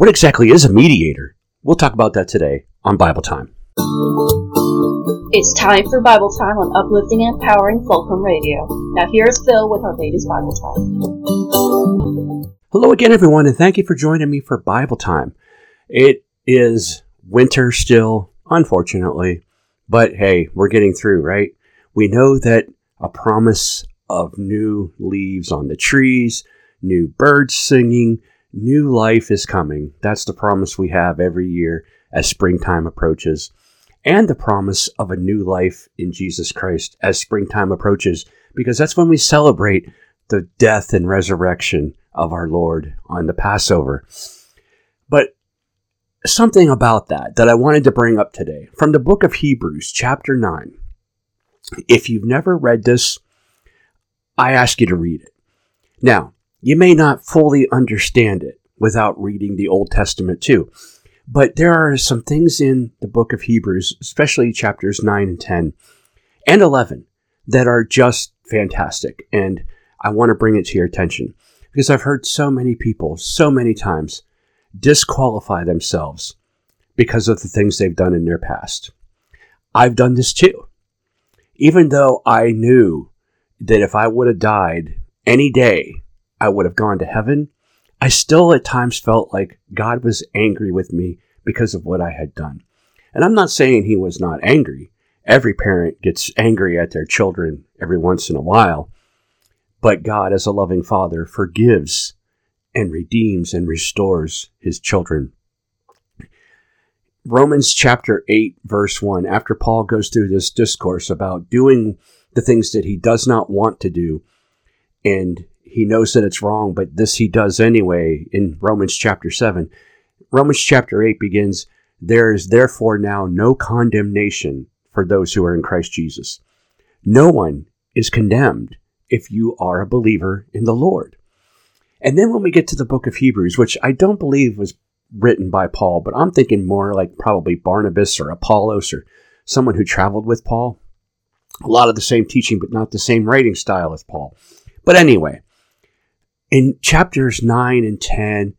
What exactly is a mediator? We'll talk about that today on Bible Time. It's time for Bible Time on Uplifting and Empowering Fulcrum Radio. Now here's Phil with our latest Bible Time. Hello again, everyone, and thank you for joining me for Bible Time. It is winter still, unfortunately, but hey, we're getting through, right? We know that a promise of new leaves on the trees, new birds singing, new life is coming. That's the promise we have every year as springtime approaches, and the promise of a new life in Jesus Christ as springtime approaches, because that's when we celebrate the death and resurrection of our Lord on the Passover. But something about that that I wanted to bring up today from the book of Hebrews, chapter 9. If you've never read this, I ask you to read it. Now, you may not fully understand it without reading the Old Testament too, but there are some things in the book of Hebrews, especially chapters 9 and 10 and 11, that are just fantastic. And I want to bring it to your attention because I've heard so many people, so many times, disqualify themselves because of the things they've done in their past. I've done this too. Even though I knew that if I would have died any day, I would have gone to heaven, I still at times felt like God was angry with me because of what I had done. And I'm not saying he was not angry. Every parent gets angry at their children every once in a while. But God, as a loving father, forgives and redeems and restores his children. Romans chapter 8, verse 1, after Paul goes through this discourse about doing the things that he does not want to do, and he knows that it's wrong, but this he does anyway in Romans chapter 7. Romans chapter 8 begins, There is therefore now no condemnation for those who are in Christ Jesus. No one is condemned if you are a believer in the Lord. And then when we get to the book of Hebrews, which I don't believe was written by Paul, but I'm thinking more like probably Barnabas or Apollos or someone who traveled with Paul. A lot of the same teaching, but not the same writing style as Paul. But anyway, in chapters 9 and 10,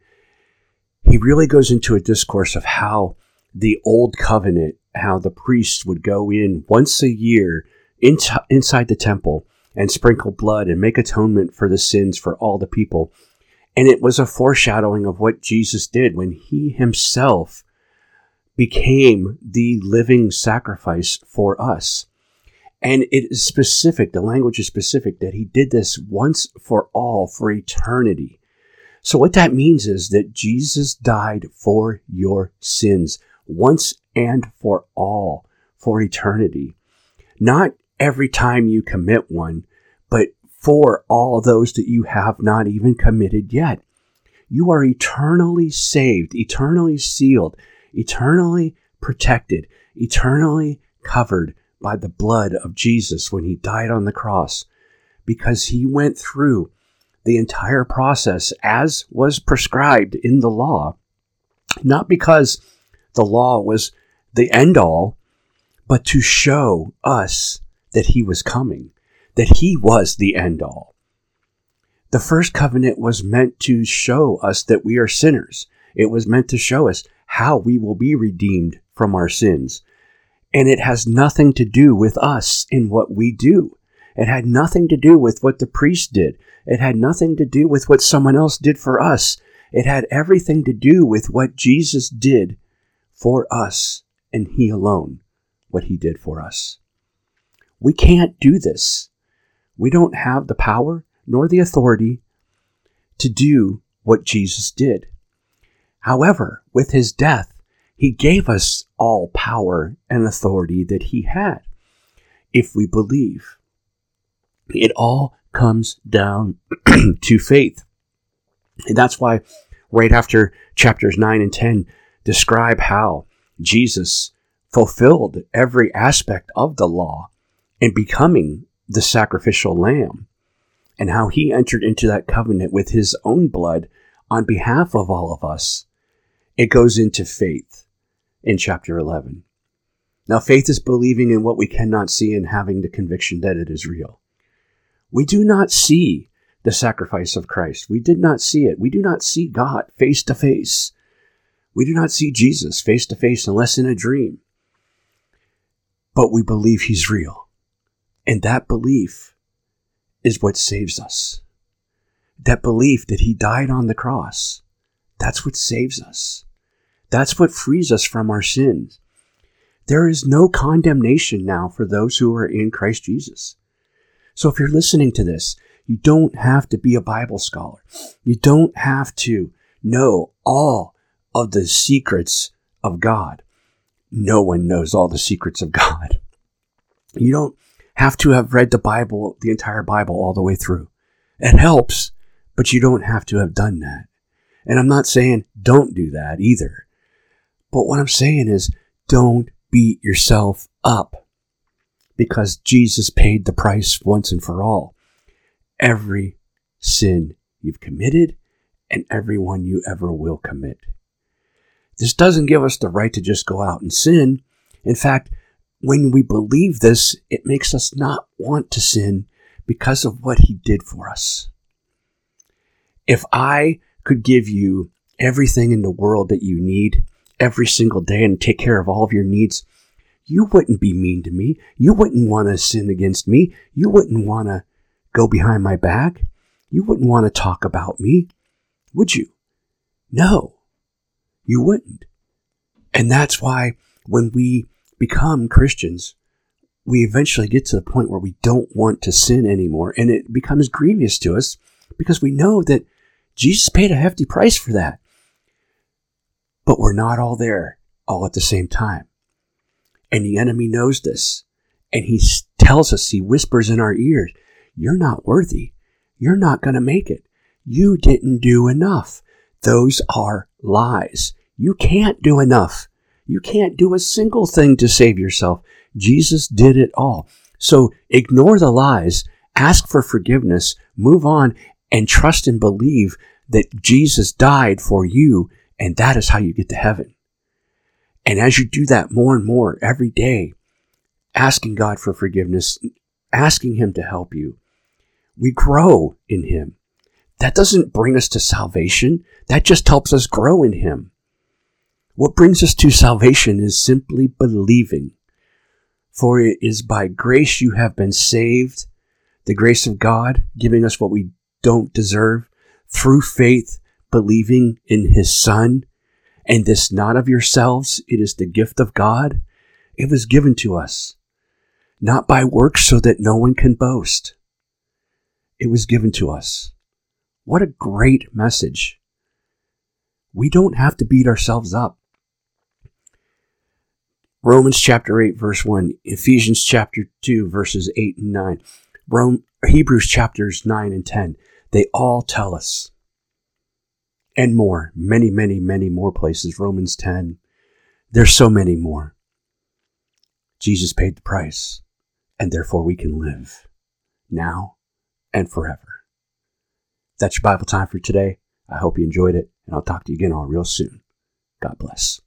he really goes into a discourse of how the old covenant, how the priests would go in once a year inside the temple and sprinkle blood and make atonement for the sins for all the people. And it was a foreshadowing of what Jesus did when he himself became the living sacrifice for us. And it is specific, the language is specific that he did this once for all for eternity. So, what that means is that Jesus died for your sins once and for all for eternity. Not every time you commit one, but for all those that you have not even committed yet. You are eternally saved, eternally sealed, eternally protected, eternally covered by the blood of Jesus when he died on the cross because he went through the entire process as was prescribed in the law, not because the law was the end all, but to show us that he was coming that he was the end all. The first covenant was meant to show us that we are sinners. It was meant to show us how we will be redeemed from our sins. And it has nothing to do with us in what we do. It had nothing to do with what the priest did. It had nothing to do with what someone else did for us. It had everything to do with what Jesus did for us and He alone, what He did for us. We can't do this. We don't have the power nor the authority to do what Jesus did. However, with his death, he gave us all power and authority that he had if we believe. It all comes down to faith. And that's why, right after chapters 9 and 10 describe how Jesus fulfilled every aspect of the law and becoming the sacrificial lamb and how he entered into that covenant with his own blood on behalf of all of us. It goes into faith in chapter 11. Now, faith is believing in what we cannot see and having the conviction that it is real. We do not see the sacrifice of Christ. We did not see it. We do not see God face to face. We do not see Jesus face to face unless in a dream. But we believe he's real. And that belief is what saves us. That belief that he died on the cross, that's what saves us. That's what frees us from our sins. There is no condemnation now for those who are in Christ Jesus. So if you're listening to this, you don't have to be a Bible scholar. You don't have to know all of the secrets of God. No one knows all the secrets of God. You don't have to have read the Bible, the entire Bible, all the way through. It helps, but you don't have to have done that. And I'm not saying don't do that either. But what I'm saying is don't beat yourself up because Jesus paid the price once and for all. Every sin you've committed and every one you ever will commit. This doesn't give us the right to just go out and sin. In fact, when we believe this, it makes us not want to sin because of what he did for us. If I could give you everything in the world that you need every single day and take care of all of your needs, you wouldn't be mean to me. You wouldn't want to sin against me. You wouldn't want to go behind my back. You wouldn't want to talk about me, would you? No, you wouldn't. And that's why when we become Christians, we eventually get to the point where we don't want to sin anymore. And it becomes grievous to us because we know that Jesus paid a hefty price for that. But we're not all there all at the same time. And the enemy knows this. And he tells us, he whispers in our ears, You're not worthy. You're not going to make it. You didn't do enough. Those are lies. You can't do enough. You can't do a single thing to save yourself. Jesus did it all. So ignore the lies, ask for forgiveness, move on, and trust and believe that Jesus died for you, and that is how you get to heaven. And as you do that more and more every day, asking God for forgiveness, asking Him to help you, we grow in Him. That doesn't bring us to salvation. That just helps us grow in Him. What brings us to salvation is simply believing. For it is by grace you have been saved, the grace of God giving us what we don't deserve, through faith, believing in His Son and this not of yourselves, it is the gift of God. It was given to us, not by works so that no one can boast. It was given to us. What a great message. We don't have to beat ourselves up. Romans chapter 8, verse 1, Ephesians chapter 2, verses 8 and 9, Rome, Hebrews chapters 9 and 10, they all tell us and more. Many, many, many more places. Romans 10. There's so many more. Jesus paid the price, and therefore we can live now and forever. That's your Bible time for today. I hope you enjoyed it, and I'll talk to you again all real soon. God bless.